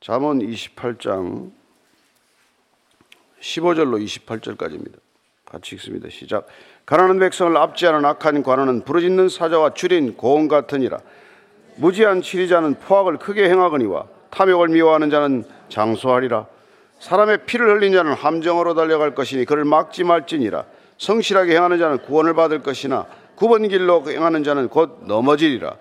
잠언 28장 15절로 28절까지입니다. 같이 읽습니다. 시작. 가난한 백성을 압제하는 악한 관원은 부르짖는 사자와 줄인 고음 같으니라. 무지한 치리자는 포악을 크게 행하거니와 탐욕을 미워하는 자는 장수하리라. 사람의 피를 흘린 자는 함정으로 달려갈 것이니 그를 막지 말지니라. 성실하게 행하는 자는 구원을 받을 것이나 굽은 길로 행하는 자는 곧 넘어지리라.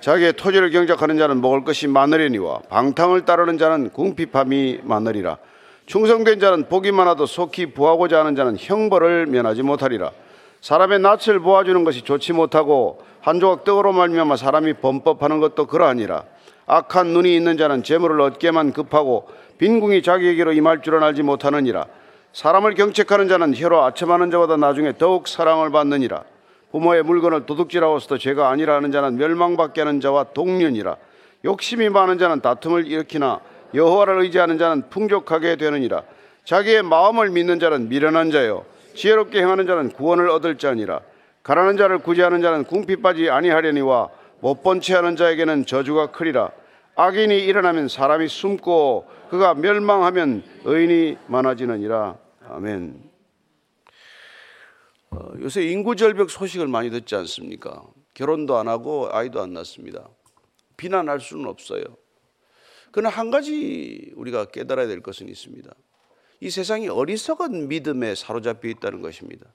자기의 토지를 경작하는 자는 먹을 것이 많으려니와 방탕을 따르는 자는 궁핍함이 많으리라. 충성된 자는 복이 많아도 속히 부하고자 하는 자는 형벌을 면하지 못하리라. 사람의 낯을 보아주는 것이 좋지 못하고 한 조각 떡으로 말미암아 사람이 범법하는 것도 그러하니라. 악한 눈이 있는 자는 재물을 얻게만 급하고 빈궁이 자기에게로 임할 줄은 알지 못하느니라. 사람을 경책하는 자는 혀로 아첨하는 자보다 나중에 더욱 사랑을 받느니라. 부모의 물건을 도둑질하고서도 죄가 아니라 하는 자는 멸망받게 하는 자와 동년이라. 욕심이 많은 자는 다툼을 일으키나 여호와를 의지하는 자는 풍족하게 되느니라. 자기의 마음을 믿는 자는 미련한 자요 지혜롭게 행하는 자는 구원을 얻을 자니라. 가라는 자를 구제하는 자는 궁핍하지 아니하려니와 못 본 채 하는 자에게는 저주가 크리라. 악인이 일어나면 사람이 숨고 그가 멸망하면 의인이 많아지느니라. 아멘. 어, 요새 인구 절벽 소식을 많이 듣지 않습니까? 결혼도 안 하고 아이도 안 낳습니다. 비난할 수는 없어요. 그러나 한 가지 우리가 깨달아야 될 것은 있습니다. 이 세상이 어리석은 믿음에 사로잡혀 있다는 것입니다.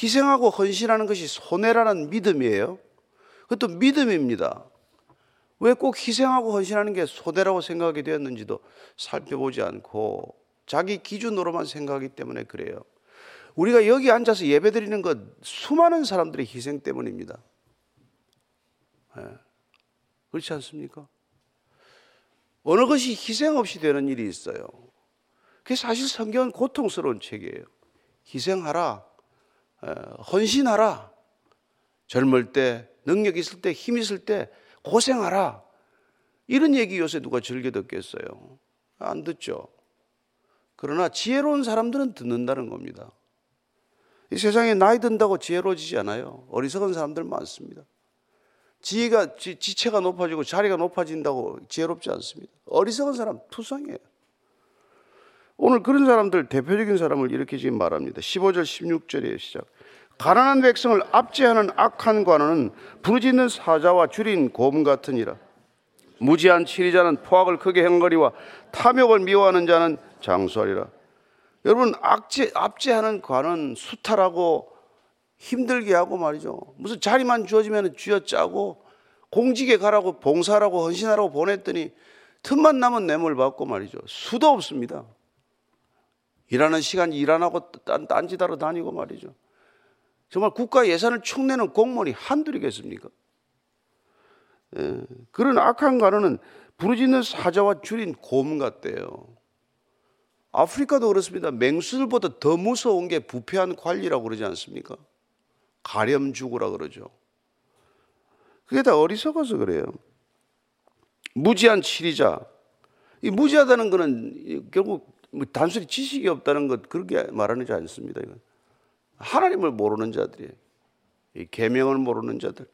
희생하고 헌신하는 것이 손해라는 믿음이에요. 그것도 믿음입니다. 왜 꼭 희생하고 헌신하는 게 손해라고 생각이 되었는지도 살펴보지 않고 자기 기준으로만 생각하기 때문에 그래요. 우리가 여기 앉아서 예배 드리는 것 수많은 사람들의 희생 때문입니다. 네. 그렇지 않습니까? 어느 것이 희생 없이 되는 일이 있어요. 그게 사실 성경은 고통스러운 책이에요. 희생하라, 헌신하라, 젊을 때, 능력 있을 때, 힘 있을 때 고생하라. 이런 얘기 요새 누가 즐겨 듣겠어요? 안 듣죠. 그러나 지혜로운 사람들은 듣는다는 겁니다. 이 세상에 나이 든다고 지혜로워지지 않아요. 어리석은 사람들 많습니다. 지혜가 지, 체가 높아지고 자리가 높아진다고 지혜롭지 않습니다. 어리석은 사람 투성이에요. 오늘 그런 사람들 대표적인 사람을 이렇게 지금 말합니다. 15절 16절에 시작. 가난한 백성을 압제하는 악한 관원은 부르짖는 사자와 줄인 곰 같으니라. 무지한 치리자는 포악을 크게 행거리와 탐욕을 미워하는 자는 장수하리라. 여러분 악재, 압제하는 관은 수탈하고 힘들게 하고 말이죠. 무슨 자리만 주어지면 쥐어짜고 공직에 가라고 봉사하라고 헌신하라고 보냈더니 틈만 나면 뇌물 받고 말이죠. 수도 없습니다. 일하는 시간 일 안 하고 딴, 딴짓하러 다니고 말이죠. 정말 국가 예산을 축내는 공무원이 한둘이겠습니까? 예, 그런 악한 가루는 부르짖는 사자와 줄인 곰 같대요. 아프리카도 그렇습니다. 맹수들보다 더 무서운 게 부패한 관리라고 그러지 않습니까? 가렴 죽으라 그러죠. 그게 다 어리석어서 그래요. 무지한 치리자. 이 무지하다는 것은 결국 뭐 단순히 지식이 없다는 것 그렇게 말하는 지 않습니다. 이건. 하나님을 모르는 자들이에요. 이 계명을 모르는 자들.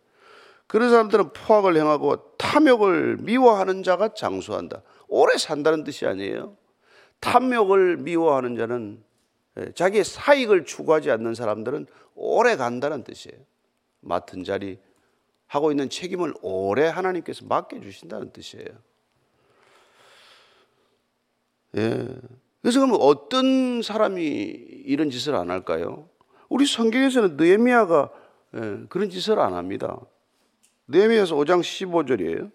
그런 사람들은 포악을 행하고 탐욕을 미워하는 자가 장수한다. 오래 산다는 뜻이 아니에요. 탐욕을 미워하는 자는 예, 자기의 사익을 추구하지 않는 사람들은 오래 간다는 뜻이에요. 맡은 자리, 하고 있는 책임을 오래 하나님께서 맡겨 주신다는 뜻이에요. 예. 그래서 그럼 어떤 사람이 이런 짓을 안 할까요? 우리 성경에서는 느헤미야가 예, 그런 짓을 안 합니다. 느헤미야서 5장 15절이에요.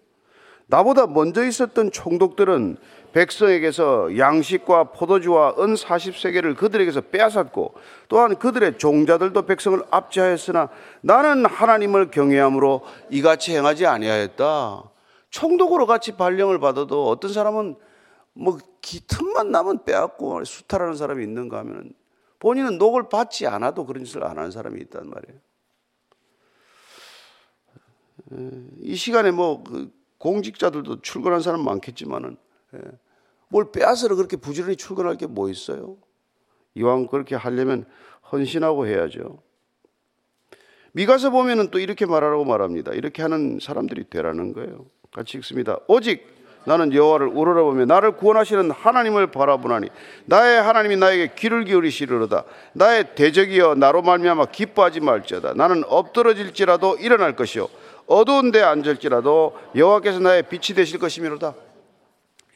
나보다 먼저 있었던 총독들은 백성에게서 양식과 포도주와 은 40세계를 그들에게서 빼앗았고 또한 그들의 종자들도 백성을 압제하였으나 나는 하나님을 경외함으로 이같이 행하지 아니하였다. 총독으로 같이 발령을 받아도 어떤 사람은 뭐 틈만 나면 빼앗고 수탈하는 사람이 있는가 하면 본인은 녹을 받지 않아도 그런 짓을 안 하는 사람이 있단 말이에요. 이 시간에 뭐그 공직자들도 출근한 사람 많겠지만은 예. 뭘 빼앗으러 그렇게 부지런히 출근할 게 뭐 있어요? 이왕 그렇게 하려면 헌신하고 해야죠. 미가서 보면은 또 이렇게 말하라고 말합니다. 이렇게 하는 사람들이 되라는 거예요. 같이 읽습니다. 오직 나는 여호와를 우러러보며 나를 구원하시는 하나님을 바라보나니 나의 하나님이 나에게 귀를 기울이시리로다 나의 대적이여 나로 말미암아 기뻐하지 말지어다 나는 엎드러질지라도 일어날 것이요 어두운 데 앉을지라도 여호와께서 나의 빛이 되실 것이미로다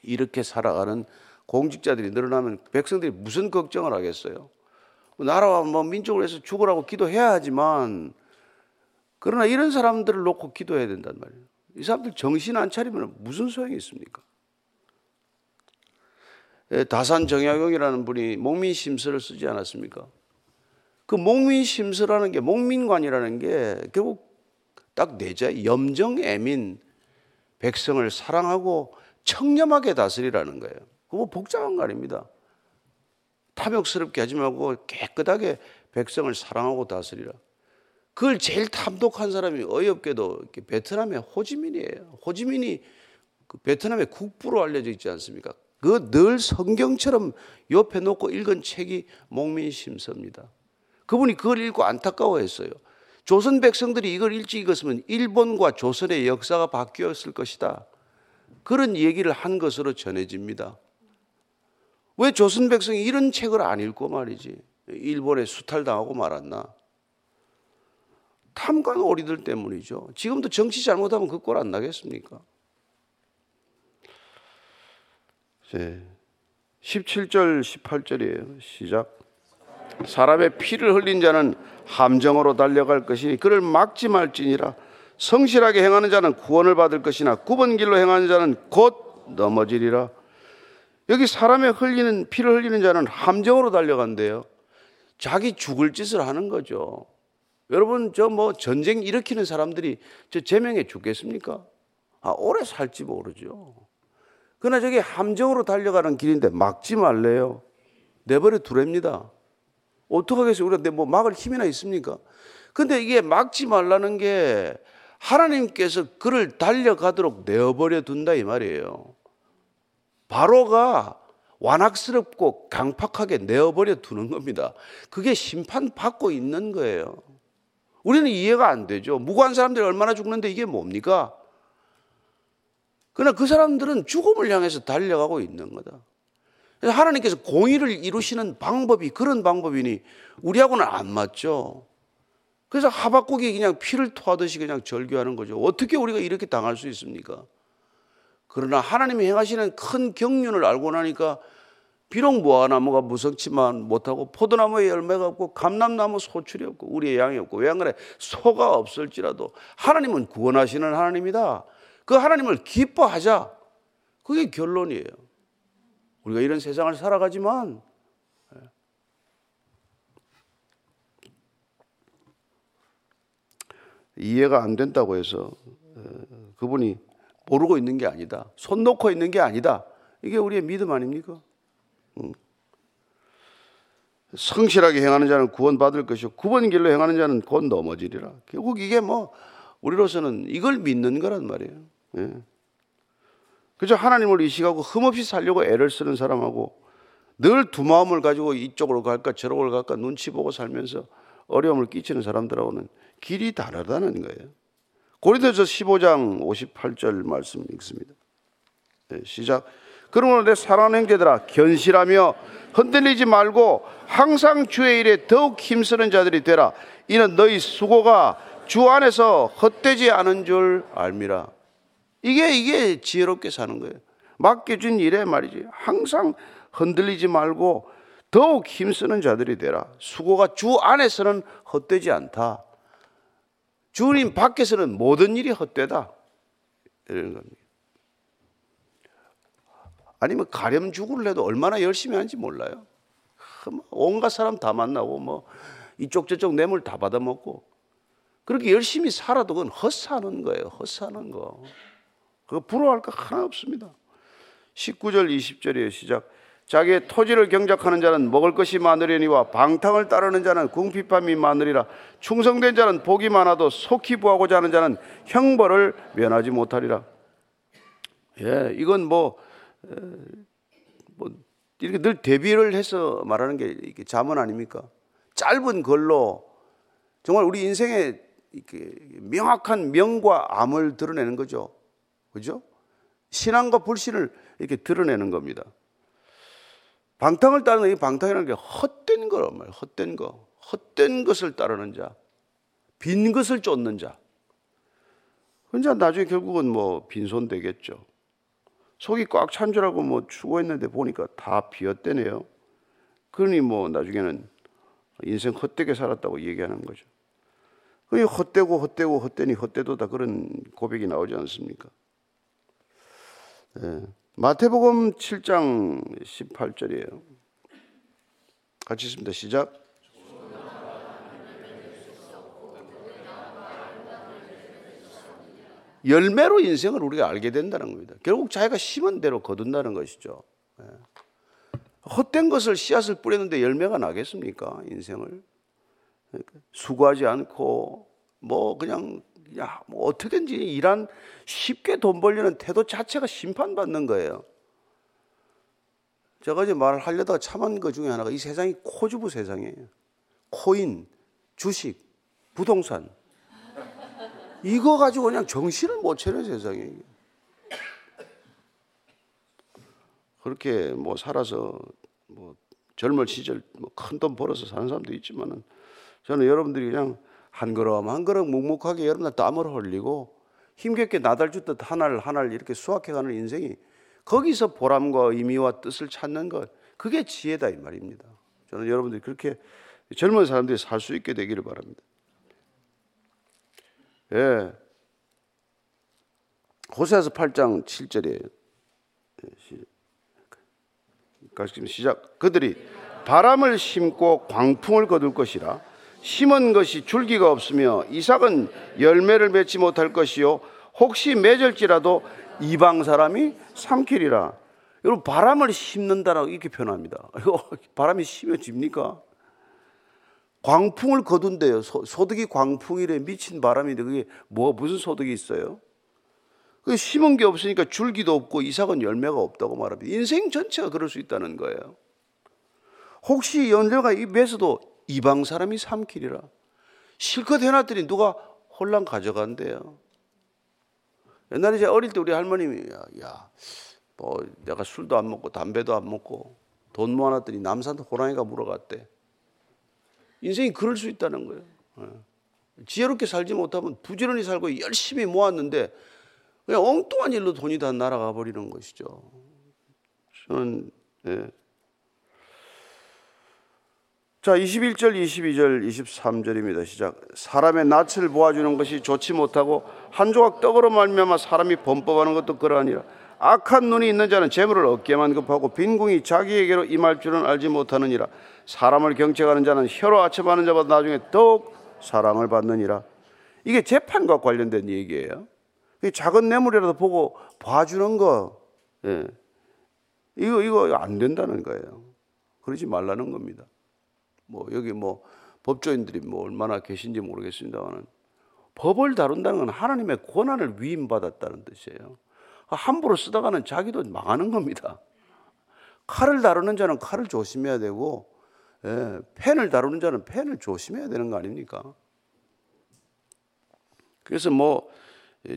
이렇게 살아가는 공직자들이 늘어나면 백성들이 무슨 걱정을 하겠어요 나라와 뭐 민족을 위해서 죽으라고 기도해야 하지만 그러나 이런 사람들을 놓고 기도해야 된단 말이에요 이 사람들 정신 안 차리면 무슨 소용이 있습니까? 예, 다산 정약용이라는 분이 목민심서를 쓰지 않았습니까? 그 목민심서라는 게 목민관이라는 게 결국 딱 내자 염정애민 백성을 사랑하고 청렴하게 다스리라는 거예요. 그거 복잡한 거 아닙니다. 탐욕스럽게 하지 말고 깨끗하게 백성을 사랑하고 다스리라. 그걸 제일 탐독한 사람이 어이없게도 베트남의 호지민이에요. 호지민이 그 베트남의 국부로 알려져 있지 않습니까? 그 늘 성경처럼 옆에 놓고 읽은 책이 목민심서입니다. 그분이 그걸 읽고 안타까워했어요. 조선 백성들이 이걸 일찍 읽었으면 일본과 조선의 역사가 바뀌었을 것이다. 그런 얘기를 한 것으로 전해집니다. 왜 조선 백성이 이런 책을 안 읽고 말이지? 일본에 수탈당하고 말았나? 탐관 오리들 때문이죠. 지금도 정치 잘못하면 그 꼴 안 나겠습니까? 17절, 18절이에요. 시작. 사람의 피를 흘린 자는 함정으로 달려갈 것이니 그를 막지 말지니라. 성실하게 행하는 자는 구원을 받을 것이나 굽은 길로 행하는 자는 곧 넘어지리라. 여기 사람의 흘리는 피를 흘리는 자는 함정으로 달려간대요. 자기 죽을 짓을 하는 거죠. 여러분 저 뭐 전쟁 일으키는 사람들이 저 제명에 죽겠습니까? 아 오래 살지 모르죠. 그러나 저게 함정으로 달려가는 길인데 막지 말래요. 내버려 두랍니다. 어떡하겠어요? 우리가 뭐 막을 힘이나 있습니까? 근데 이게 막지 말라는 게 하나님께서 그를 달려가도록 내어버려 둔다 이 말이에요. 바로가 완악스럽고 강팍하게 내어버려 두는 겁니다. 그게 심판받고 있는 거예요. 우리는 이해가 안 되죠. 무고한 사람들이 얼마나 죽는데 이게 뭡니까? 그러나 그 사람들은 죽음을 향해서 달려가고 있는 거다. 하나님께서 공의를 이루시는 방법이 그런 방법이니 우리하고는 안 맞죠. 그래서 하박국이 그냥 피를 토하듯이 그냥 절규하는 거죠. 어떻게 우리가 이렇게 당할 수 있습니까? 그러나 하나님이 행하시는 큰 경륜을 알고 나니까 비록 무화나무가 무성치만 못하고 포도나무에 열매가 없고 감람나무 소출이 없고 우리의 양이 없고 외양간에 소가 없을지라도 하나님은 구원하시는 하나님이다. 그 하나님을 기뻐하자. 그게 결론이에요. 우리가 이런 세상을 살아가지만 예. 이해가 안 된다고 해서 어, 그분이 모르고 있는 게 아니다. 손 놓고 있는 게 아니다. 이게 우리의 믿음 아닙니까? 성실하게 행하는 자는 구원받을 것이요 구원 길로 행하는 자는 곧 넘어지리라. 결국 이게 뭐 우리로서는 이걸 믿는 거란 말이에요. 예. 그죠? 하나님을 의식하고 흠없이 살려고 애를 쓰는 사람하고 늘 두 마음을 가지고 이쪽으로 갈까 저쪽으로 갈까 눈치 보고 살면서 어려움을 끼치는 사람들하고는 길이 다르다는 거예요. 고린도서 15장 58절 말씀 읽습니다. 네, 시작. 그러므로 내 사랑하는 형제들아 견실하며 흔들리지 말고 항상 주의 일에 더욱 힘쓰는 자들이 되라. 이는 너희 수고가 주 안에서 헛되지 않은 줄 알미라. 이게 이게 지혜롭게 사는 거예요. 맡겨준 일에 말이지. 항상 흔들리지 말고 더욱 힘쓰는 자들이 되라. 수고가 주 안에서는 헛되지 않다. 주님 밖에서는 모든 일이 헛되다. 이런 겁니다. 아니면 가렴 죽을 해도 얼마나 열심히 하는지 몰라요. 뭐 온갖 사람 다 만나고 뭐 이쪽 저쪽 뇌물 다 받아먹고 그렇게 열심히 살아도 그건 헛사는 거예요. 헛사는 거. 그거 부러워할 거 하나 없습니다. 19절 20절이에요. 시작. 자기의 토지를 경작하는 자는 먹을 것이 많으려니와 방탕을 따르는 자는 궁핍함이 많으리라. 충성된 자는 복이 많아도 속히 부하고자 하는 자는 형벌을 면하지 못하리라. 예, 이건 뭐 뭐 이렇게 늘 대비를 해서 말하는 게 이게 자문 아닙니까? 짧은 글로 정말 우리 인생의 이렇게 명확한 명과 암을 드러내는 거죠. 그죠? 신앙과 불신을 이렇게 드러내는 겁니다. 방탕을 따르는 이 방탕이라는 게 헛된 거란 말이에요. 헛된 거. 헛된 것을 따르는 자. 빈 것을 쫓는 자. 혼자 나중에 결국은 뭐 빈손 되겠죠. 속이 꽉 찬 줄 알고 뭐 추구했는데 보니까 다 비었대네요. 그러니 뭐 나중에는 인생 헛되게 살았다고 얘기하는 거죠. 그 헛되고 헛되고 헛되니 헛되도다 그런 고백이 나오지 않습니까? 네. 마태복음 7장 18절이에요. 같이 있습니다. 시작. 열매로 인생을 우리가 알게 된다는 겁니다. 결국 자기가 심은 대로 거둔다는 것이죠. 네. 헛된 것을 씨앗을 뿌렸는데 열매가 나겠습니까? 인생을. 수고하지 않고 뭐 그냥 야, 뭐 어떻게든지 일한 쉽게 돈 벌려는 태도 자체가 심판받는 거예요. 제가 이제 말을 하려다가 참은 것 중에 하나가 이 세상이 코주부 세상이에요. 코인, 주식, 부동산. 이거 가지고 그냥 정신을 못 차려 세상에. 그렇게 뭐 살아서 뭐 젊은 시절 뭐 큰 돈 벌어서 사는 사람도 있지만은 저는 여러분들이 그냥 한 걸음 한 걸음 묵묵하게 여러분들 땀을 흘리고 힘겹게 나달 주듯 하나를 하나를 이렇게 수확해가는 인생이 거기서 보람과 의미와 뜻을 찾는 것 그게 지혜다 이 말입니다. 저는 여러분들이 그렇게 젊은 사람들이 살 수 있게 되기를 바랍니다. 예. 호세아서 8장 7절이에요. 시작. 그들이 바람을 심고 광풍을 거둘 것이라 심은 것이 줄기가 없으며 이삭은 열매를 맺지 못할 것이요 혹시 맺을지라도 이방 사람이 삼키리라. 여러분 바람을 심는다라고 이렇게 표현합니다. 이거 바람이 심어집니까? 광풍을 거둔대요. 소, 득이 광풍이래 미친 바람인데 그게 뭐 무슨 소득이 있어요? 그 심은 게 없으니까 줄기도 없고 이삭은 열매가 없다고 말합니다. 인생 전체가 그럴 수 있다는 거예요. 혹시 연료가 입에서도 이방 사람이 삼키리라. 실컷 해놨더니 누가 혼란 가져간대요. 옛날에 제가 어릴 때 우리 할머님이 야, 야, 뭐 내가 술도 안 먹고 담배도 안 먹고 돈 모아놨더니 남산 호랑이가 물어갔대. 인생이 그럴 수 있다는 거예요. 예. 지혜롭게 살지 못하면 부지런히 살고 열심히 모았는데 그냥 엉뚱한 일로 돈이 다 날아가 버리는 것이죠. 저는 예. 자, 21절, 22절, 23절입니다. 시작. 사람의 낯을 보아주는 것이 좋지 못하고 한 조각 떡으로 말미암아 사람이 범법하는 것도 그러하니라. 악한 눈이 있는 자는 재물을 얻게만 급하고 빈궁이 자기에게로 임할 줄은 알지 못하느니라. 사람을 경책하는 자는 혀로 아첨하는 자보다 나중에 더욱 사랑을 받느니라. 이게 재판과 관련된 얘기예요. 작은 뇌물이라도 보고 봐주는 거, 예. 이거, 이거 안 된다는 거예요. 그러지 말라는 겁니다. 뭐 여기 뭐 법조인들이 뭐 얼마나 계신지 모르겠습니다만은 법을 다룬다는 건 하나님의 권한을 위임받았다는 뜻이에요. 함부로 쓰다가는 자기도 망하는 겁니다. 칼을 다루는 자는 칼을 조심해야 되고, 예, 펜을 다루는 자는 펜을 조심해야 되는 거 아닙니까? 그래서 뭐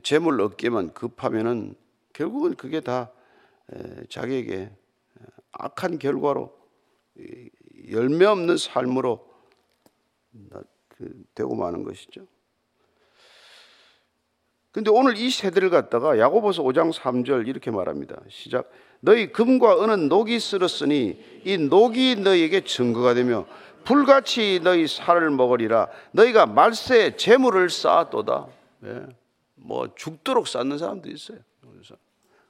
재물 얻기만 급하면은 결국은 그게 다 자기에게 악한 결과로 열매 없는 삶으로 그 되고 마는 것이죠. 근데 오늘 이 세대를 갖다가 야고보서 5장 3절 이렇게 말합니다. 시작. 너희 금과 은은 녹이 쓸었으니 이 녹이 너희에게 증거가 되며 불같이 너희 살을 먹으리라. 너희가 말세 재물을 쌓았도다. 예. 뭐 죽도록 쌓는 사람도 있어요.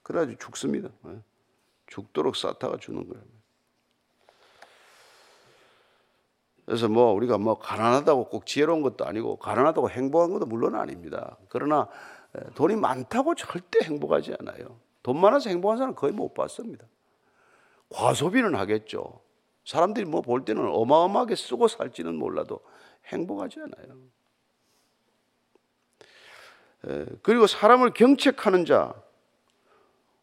그래가지고 죽습니다. 예. 죽도록 쌓다가 주는 거예요. 그래서 뭐 우리가 뭐 가난하다고 꼭 지혜로운 것도 아니고 가난하다고 행복한 것도 물론 아닙니다. 그러나 돈이 많다고 절대 행복하지 않아요. 돈 많아서 행복한 사람 거의 못 봤습니다. 과소비는 하겠죠. 사람들이 뭐 볼 때는 어마어마하게 쓰고 살지는 몰라도 행복하지 않아요. 그리고 사람을 경책하는 자,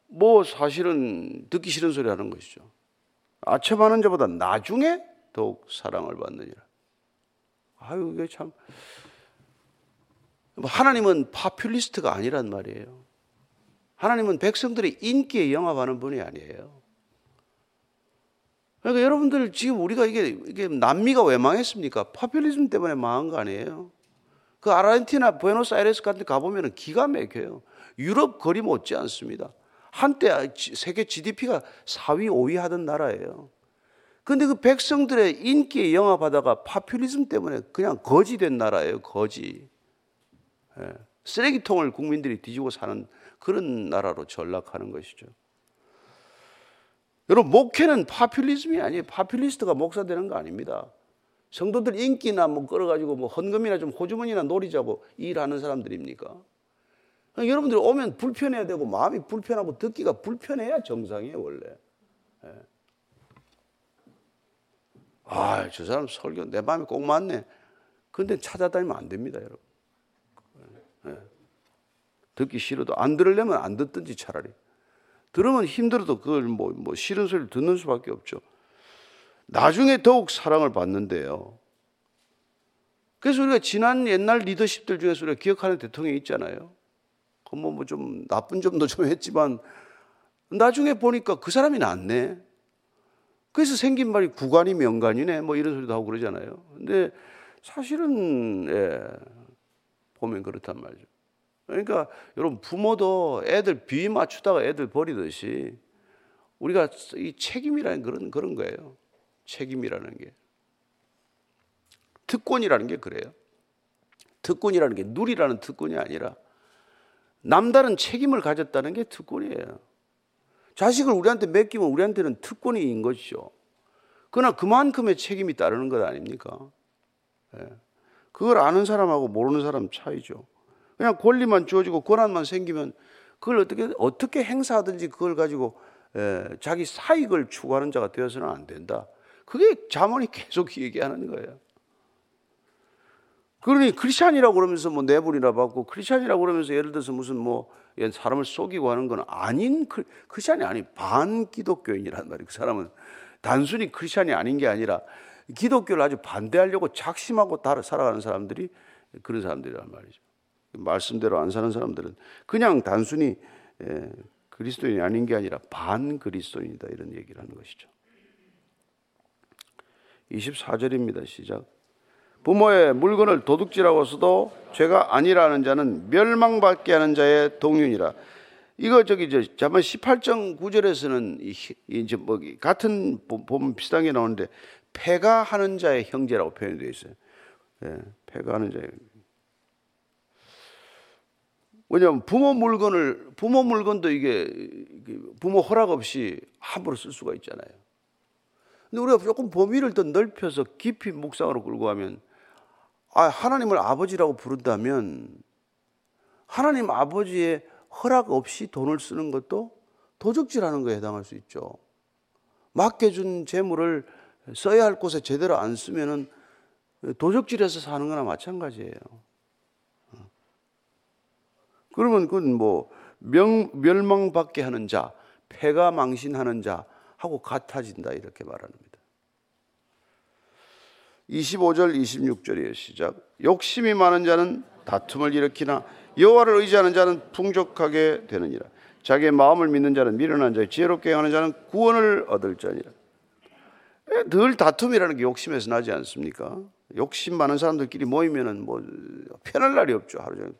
뭐 사실은 듣기 싫은 소리 하는 것이죠. 아첨하는 자보다 나중에 더욱 사랑을 받느니라. 아유, 이게 참. 뭐 하나님은 파퓰리스트가 아니란 말이에요. 하나님은 백성들의 인기에 영합하는 분이 아니에요. 그러니까 여러분들 지금 우리가 이게, 이게 남미가 왜 망했습니까? 파퓰리즘 때문에 망한 거 아니에요? 그 아르헨티나 부에노스아이레스 같은 데 가보면 기가 막혀요. 유럽 거리 못지 않습니다. 한때 세계 GDP가 4위, 5위 하던 나라예요. 근데 그 백성들의 인기에 영합하다가 파퓰리즘 때문에 그냥 거지 된 나라예요, 거지. 예. 쓰레기통을 국민들이 뒤지고 사는 그런 나라로 전락하는 것이죠. 여러분, 목회는 파퓰리즘이 아니에요. 파퓰리스트가 목사 되는 거 아닙니다. 성도들 인기나 뭐 끌어가지고 뭐 헌금이나 좀 호주머니나 노리자고 일하는 사람들입니까? 여러분들이 오면 불편해야 되고 마음이 불편하고 듣기가 불편해야 정상이에요, 원래. 예. 아, 저 사람 설교 내 마음에 꼭 맞네. 근데 찾아다니면 안 됩니다, 여러분. 예. 듣기 싫어도 안 들으려면 안 듣든지 차라리. 들으면 힘들어도 그걸 뭐, 뭐 싫은 소리를 듣는 수밖에 없죠. 나중에 더욱 사랑을 받는데요. 그래서 우리가 지난 옛날 리더십들 중에서 우리가 기억하는 대통령이 있잖아요. 뭐, 뭐 좀 나쁜 점도 좀 했지만 나중에 보니까 그 사람이 낫네. 그래서 생긴 말이 구간이 명간이네. 뭐 이런 소리도 하고 그러잖아요. 근데 사실은, 예, 보면 그렇단 말이죠. 그러니까 여러분 부모도 애들 비위 맞추다가 애들 버리듯이 우리가 이 책임이라는 그런 그런 거예요. 책임이라는 게 특권이라는 게 그래요. 특권이라는 게 누리라는 특권이 아니라 남다른 책임을 가졌다는 게 특권이에요. 자식을 우리한테 맡기면 우리한테는 특권인 것이죠. 그러나 그만큼의 책임이 따르는 것 아닙니까? 예. 그걸 아는 사람하고 모르는 사람 차이죠. 그냥 권리만 주어지고 권한만 생기면 그걸 어떻게 어떻게 행사하든지 그걸 가지고 에, 예, 자기 사익을 추구하는 자가 되어서는 안 된다. 그게 자문이 계속 얘기하는 거예요. 그러니 크리스찬이라고 그러면서 뭐 내분이나 받고 크리스찬이라고 그러면서 예를 들어서 무슨 뭐 사람을 속이고 하는 건 아닌 크리스찬이 아닌 반기독교인이란 말이에요. 그 사람은 단순히 크리스찬이 아닌 게 아니라 기독교를 아주 반대하려고 작심하고 살아가는 사람들이 그런 사람들이란 말이죠. 말씀대로 안 사는 사람들은 그냥 단순히 예, 그리스도인이 아닌 게 아니라 반 그리스도인이다 이런 얘기를 하는 것이죠. 24절입니다. 시작. 부모의 물건을 도둑질하고 서도 죄가 아니라는 자는 멸망받게 하는 자의 동윤이라. 이거 저기 저 잠깐 18장 9절에서는 이제 뭐 같은 보면 비슷한 게 나오는데 패가 하는 자의 형제라고 표현이 되어 있어요. 예, 패가 하는 자의 왜냐하면 부모 물건을 부모 물건도 이게 부모 허락 없이 함부로 쓸 수가 있잖아요. 근데 우리가 조금 범위를 더 넓혀서 깊이 묵상으로 끌고 가면 아 하나님을 아버지라고 부른다면 하나님 아버지의 허락 없이 돈을 쓰는 것도 도적질하는 거에 해당할 수 있죠. 맡겨준 재물을 써야 할 곳에 제대로 안 쓰면은 도적질해서 사는 거나 마찬가지예요. 그러면 그건 뭐 명, 멸망받게 하는 자, 폐가 망신하는 자 하고 같아진다 이렇게 말합니다. 25절 26절이에요. 시작. 욕심이 많은 자는 다툼을 일으키나 여호와를 의지하는 자는 풍족하게 되느니라. 자기의 마음을 믿는 자는 미련한 자, 지혜롭게 하는 자는 구원을 얻을 자니라. 늘 다툼이라는 게 욕심에서 나지 않습니까? 욕심 많은 사람들끼리 모이면은 뭐 편할 날이 없죠 하루 종일.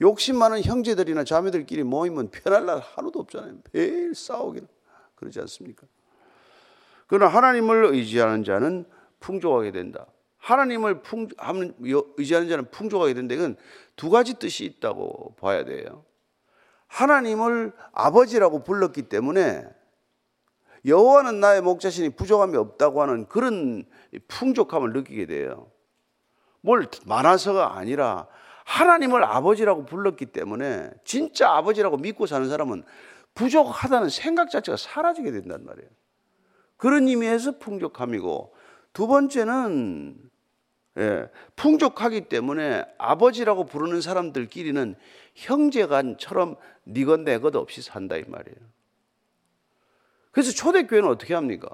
욕심 많은 형제들이나 자매들끼리 모이면 편할 날 하루도 없잖아요. 매일 싸우기는 그러지 않습니까? 그러나 하나님을 의지하는 자는 풍족하게 된다. 하나님을 풍, 의지하는 자는 풍족하게 된다. 이건 두 가지 뜻이 있다고 봐야 돼요. 하나님을 아버지라고 불렀기 때문에 여호와는 나의 목자신이 부족함이 없다고 하는 그런 풍족함을 느끼게 돼요. 뭘 많아서가 아니라 하나님을 아버지라고 불렀기 때문에 진짜 아버지라고 믿고 사는 사람은 부족하다는 생각 자체가 사라지게 된단 말이에요. 그런 의미에서 풍족함이고 두 번째는 예, 풍족하기 때문에 아버지라고 부르는 사람들끼리는 형제간처럼 니것 내것 없이 산다 이 말이에요. 그래서 초대교회는 어떻게 합니까?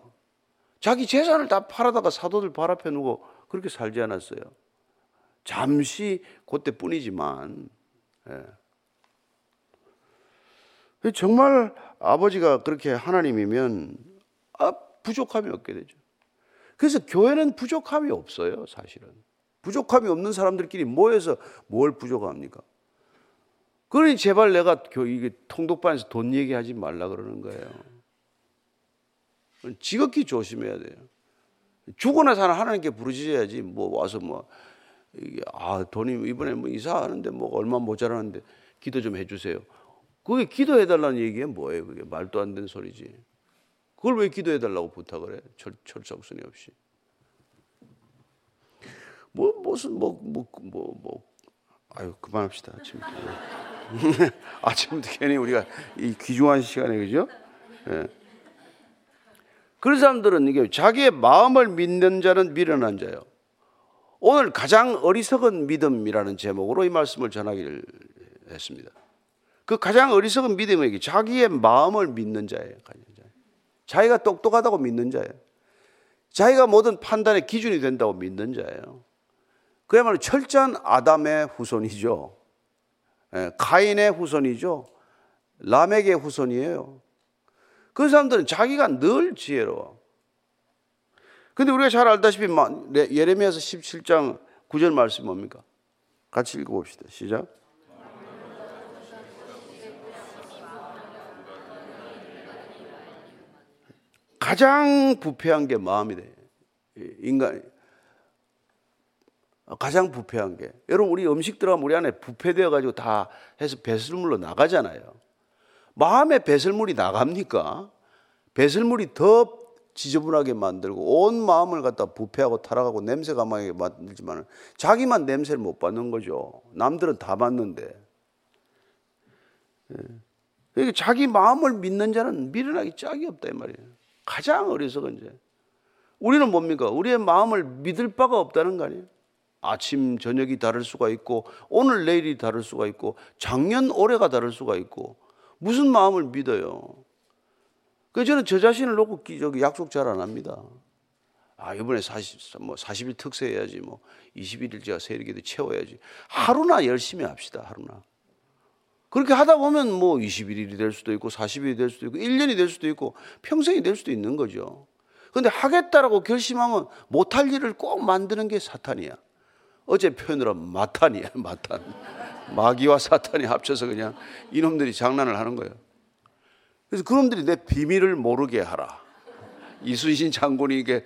자기 재산을 다 팔아다가 사도들 발 앞에 누고 그렇게 살지 않았어요. 잠시 그때 뿐이지만 예. 정말 아버지가 그렇게 하나님이면 아, 부족함이 없게 되죠. 그래서 교회는 부족함이 없어요, 사실은. 부족함이 없는 사람들끼리 모여서 뭘 부족합니까? 그러니 제발 내가 이게 통독반에서 돈 얘기하지 말라 그러는 거예요. 지극히 조심해야 돼요. 죽어나 사는 하나님께 부르짖어야지 뭐 와서 뭐 아 돈이 이번에 뭐 이사하는데 뭐 얼마 모자라는데 기도 좀 해주세요. 그게 기도해 달라는 얘기가 뭐예요? 그게 말도 안 되는 소리지. 그걸 왜 기도해 달라고 부탁을 해? 철, 철석순이 없이. 뭐 무슨 뭐뭐뭐 뭐, 아유 그만합시다 아침부터 아침부터 괜히 우리가 이 귀중한 시간에 그죠? 예. 그런 사람들은 이게 자기의 마음을 믿는 자는 미련한 자요. 오늘 가장 어리석은 믿음이라는 제목으로 이 말씀을 전하기를 했습니다. 그 가장 어리석은 믿음은 이게 자기의 마음을 믿는 자예요. 자기가 똑똑하다고 믿는 자예요. 자기가 모든 판단의 기준이 된다고 믿는 자예요. 그야말로 철저한 아담의 후손이죠. 예, 가인의 후손이죠. 라멕의 후손이에요. 그 사람들은 자기가 늘 지혜로워. 근데 우리가 잘 알다시피 예레미야서 17장 9절 말씀 뭡니까? 같이 읽어봅시다. 시작. 가장 부패한 게 마음이 돼. 인간 가장 부패한 게 여러분 우리 음식 들어가면 우리 안에 부패되어 가지고 다 해서 배설물로 나가잖아요. 마음에 배설물이 나갑니까? 배설물이 더 지저분하게 만들고 온 마음을 갖다 부패하고 타락하고 냄새가 나게 만들지만 자기만 냄새를 못 받는 거죠. 남들은 다 받는데. 예. 자기 마음을 믿는 자는 미련하기 짝이 없다 이 말이에요. 가장 어리석은 죄. 우리는 뭡니까? 우리의 마음을 믿을 바가 없다는 거 아니에요? 아침, 저녁이 다를 수가 있고, 오늘, 내일이 다를 수가 있고, 작년, 올해가 다를 수가 있고, 무슨 마음을 믿어요? 그 저는 저 자신을 놓고 저기 약속 잘 안 합니다. 아, 이번에 40, 뭐 40일 특세해야지, 뭐 21일 제가 세일기도 채워야지. 하루나 열심히 합시다, 하루나. 그렇게 하다 보면 뭐 21일이 될 수도 있고 40일이 될 수도 있고 1년이 될 수도 있고 평생이 될 수도 있는 거죠. 근데 하겠다라고 결심하면 못할 일을 꼭 만드는 게 사탄이야. 어제 표현으로 마탄이야, 마탄. 마귀와 사탄이 합쳐서 그냥 이놈들이 장난을 하는 거예요. 그래서 그놈들이 내 비밀을 모르게 하라. 이순신 장군이 이게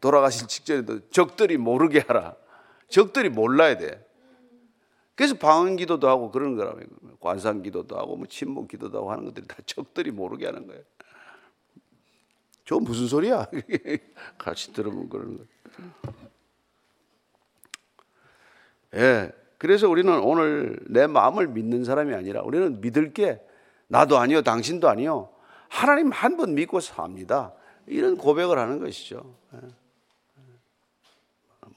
돌아가실 직전에도 적들이 모르게 하라. 적들이 몰라야 돼. 그래서 방언 기도도 하고 그러는 거라고요. 관상 기도도 하고 뭐 침묵 기도도 하고 하는 것들이 다 적들이 모르게 하는 거예요. 저 무슨 소리야? 같이 들으면 그러는 거예요. 예. 그래서 우리는 오늘 내 마음을 믿는 사람이 아니라 우리는 믿을 게 나도 아니요, 당신도 아니요. 하나님 한 번 믿고 삽니다. 이런 고백을 하는 것이죠. 예.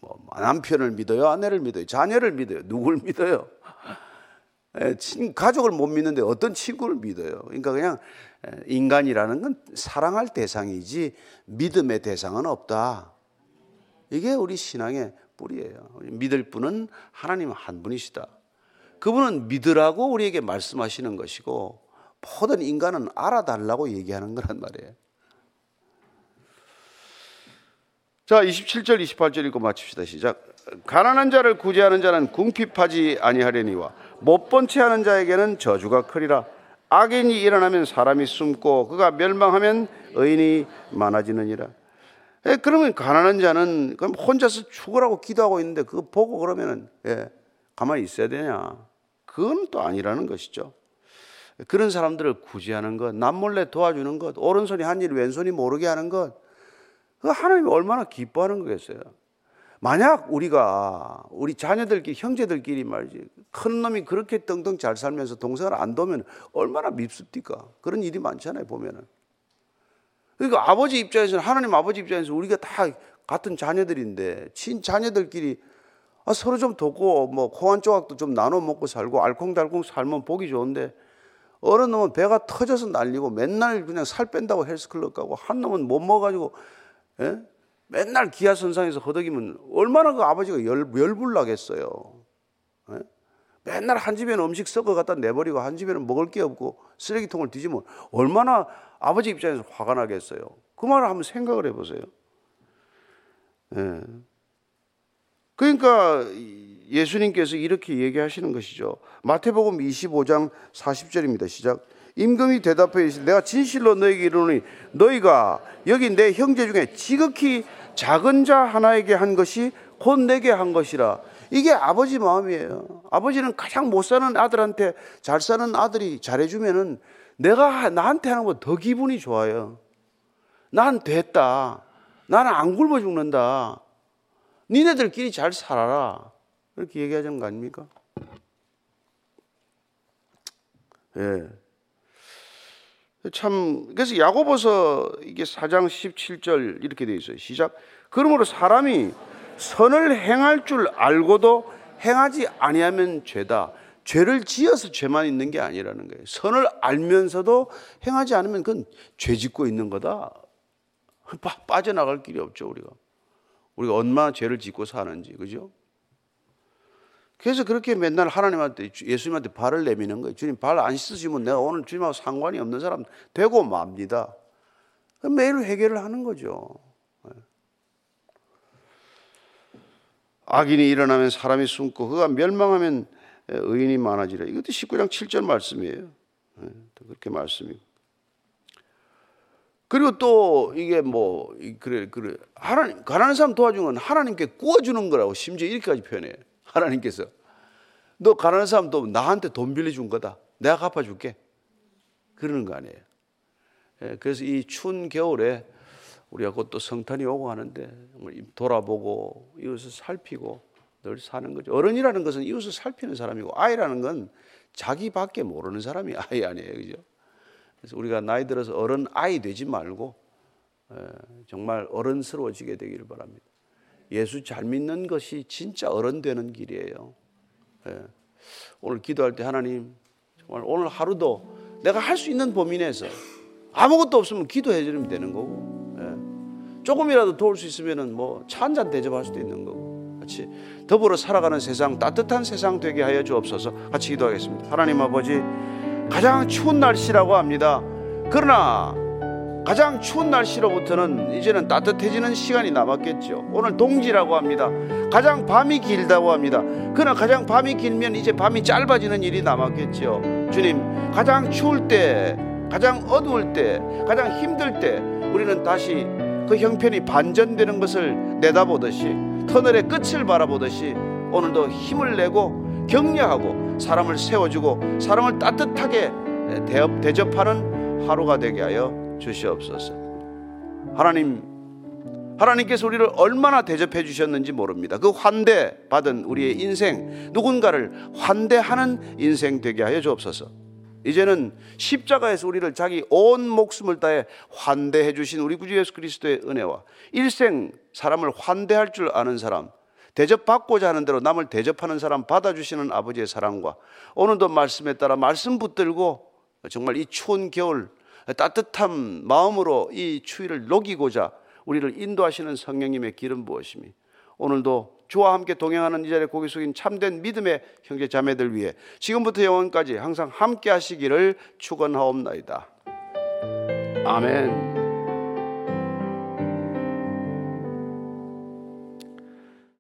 뭐 남편을 믿어요, 아내를 믿어요, 자녀를 믿어요, 누굴 믿어요? 예, 친, 가족을 못 믿는데 어떤 친구를 믿어요? 그러니까 그냥 예, 인간이라는 건 사랑할 대상이지 믿음의 대상은 없다. 이게 우리 신앙의 뿌리예요. 믿을 분은 하나님 한 분이시다. 그분은 믿으라고 우리에게 말씀하시는 것이고 모든 인간은 알아달라고 얘기하는 거란 말이에요. 자, 27절, 28절 읽고 마칩시다. 시작. 가난한 자를 구제하는 자는 궁핍하지 아니하려니와 못 본 채 하는 자에게는 저주가 크리라. 악인이 일어나면 사람이 숨고 그가 멸망하면 의인이 많아지느니라. 예, 그러면 가난한 자는 그럼 혼자서 죽으라고 기도하고 있는데 그거 보고 그러면은 예, 가만히 있어야 되냐? 그건 또 아니라는 것이죠. 그런 사람들을 구제하는 것, 남몰래 도와주는 것, 오른손이 한 일 왼손이 모르게 하는 것, 그 하나님이 얼마나 기뻐하는 거겠어요. 만약 우리가 우리 자녀들끼리 형제들끼리 말이지 큰 놈이 그렇게 떵떵 잘 살면서 동생을 안 도면 얼마나 밉습니까? 그런 일이 많잖아요 보면은. 그러니까 아버지 입장에서는 하나님 아버지 입장에서 우리가 다 같은 자녀들인데 친 자녀들끼리 아, 서로 좀 돕고 뭐 코 한 조각도 좀 나눠 먹고 살고 알콩달콩 살면 보기 좋은데 어른 놈은 배가 터져서 날리고 맨날 그냥 살 뺀다고 헬스클럽 가고 한 놈은 못 먹어가지고 예? 맨날 기아선상에서 허덕이면 얼마나 그 아버지가 열, 열불 나겠어요. 예? 맨날 한 집에는 음식 썩어 갖다 내버리고 한 집에는 먹을 게 없고 쓰레기통을 뒤지면 얼마나 아버지 입장에서 화가 나겠어요. 그 말을 한번 생각을 해보세요. 예. 그러니까 예수님께서 이렇게 얘기하시는 것이죠. 마태복음 25장 40절입니다. 시작. 임금이 대답해 이르 내가 진실로 너에게 이르노니 너희가 여기 내 형제 중에 지극히 작은 자 하나에게 한 것이 곧 내게 한 것이라. 이게 아버지 마음이에요. 아버지는 가장 못 사는 아들한테 잘 사는 아들이 잘해주면은 내가 나한테 하는 거더 기분이 좋아요. 난 됐다. 나는 안 굶어 죽는다. 니네들끼리 잘 살아라. 이렇게 얘기하자는 거 아닙니까? 예. 참 그래서 야고보서 이게 4장 17절 이렇게 돼 있어요. 시작. 그러므로 사람이 선을 행할 줄 알고도 행하지 아니하면 죄다. 죄를 지어서 죄만 있는 게 아니라는 거예요. 선을 알면서도 행하지 않으면 그건 죄 짓고 있는 거다. 빠, 져나갈 길이 없죠, 우리가. 우리가 얼마나 죄를 짓고 사는지, 그죠? 그래서 그렇게 맨날 하나님한테, 예수님한테 발을 내미는 거예요. 주님 발 안 씻으시면 내가 오늘 주님하고 상관이 없는 사람 되고 맙니다. 매일 회개를 하는 거죠. 악인이 일어나면 사람이 숨고 그가 멸망하면 의인이 많아지라. 이것도 19장 7절 말씀이에요. 그렇게 말씀이고. 그리고 또 이게 뭐 그래 그래 하나님 가난한 사람 도와주는 건 하나님께 구워주는 거라고 심지어 이렇게까지 표현해요. 하나님께서 너 가난한 사람 도 나한테 돈 빌려준 거다. 내가 갚아줄게. 그러는 거 아니에요. 그래서 이 추운 겨울에 우리가 곧 또 성탄이 오고 하는데 돌아보고 이웃을 살피고 늘 사는 거죠. 어른이라는 것은 이웃을 살피는 사람이고 아이라는 건 자기밖에 모르는 사람이 아이 아니에요. 그죠? 그래서 우리가 나이 들어서 어른 아이 되지 말고 정말 어른스러워지게 되기를 바랍니다. 예수 잘 믿는 것이 진짜 어른 되는 길이에요. 오늘 기도할 때 하나님 정말 오늘 하루도 내가 할 수 있는 범위 내에서 아무것도 없으면 기도해 주면 되는 거고 조금이라도 도울 수 있으면은 뭐차 한 잔 대접할 수도 있는 거고 같이 더불어 살아가는 세상 따뜻한 세상 되게 하여 주옵소서 같이 기도하겠습니다. 하나님 아버지 가장 추운 날씨라고 합니다. 그러나 가장 추운 날씨로부터는 이제는 따뜻해지는 시간이 남았겠죠. 오늘 동지라고 합니다. 가장 밤이 길다고 합니다. 그러나 가장 밤이 길면 이제 밤이 짧아지는 일이 남았겠죠. 주님, 가장 추울 때, 가장 어두울 때, 가장 힘들 때 우리는 다시 그 형편이 반전되는 것을 내다보듯이 터널의 끝을 바라보듯이 오늘도 힘을 내고 격려하고 사람을 세워주고 사람을 따뜻하게 대접하는 하루가 되게 하여 주시옵소서. 하나님, 하나님께서 우리를 얼마나 대접해 주셨는지 모릅니다. 그 환대 받은 우리의 인생, 누군가를 환대하는 인생 되게 하여 주옵소서. 이제는 십자가에서 우리를 자기 온 목숨을 다해 환대해 주신 우리 구주 예수 그리스도의 은혜와 일생 사람을 환대할 줄 아는 사람, 대접받고자 하는 대로 남을 대접하는 사람 받아주시는 아버지의 사랑과 오늘도 말씀에 따라 말씀 붙들고 정말 이 추운 겨울 따뜻한 마음으로 이 추위를 녹이고자 우리를 인도하시는 성령님의 기름 부으심이 오늘도 주와 함께 동행하는 이 자리에 고개 숙인 참된 믿음의 형제 자매들 위해 지금부터 영원까지 항상 함께 하시기를 축원하옵나이다. 아멘.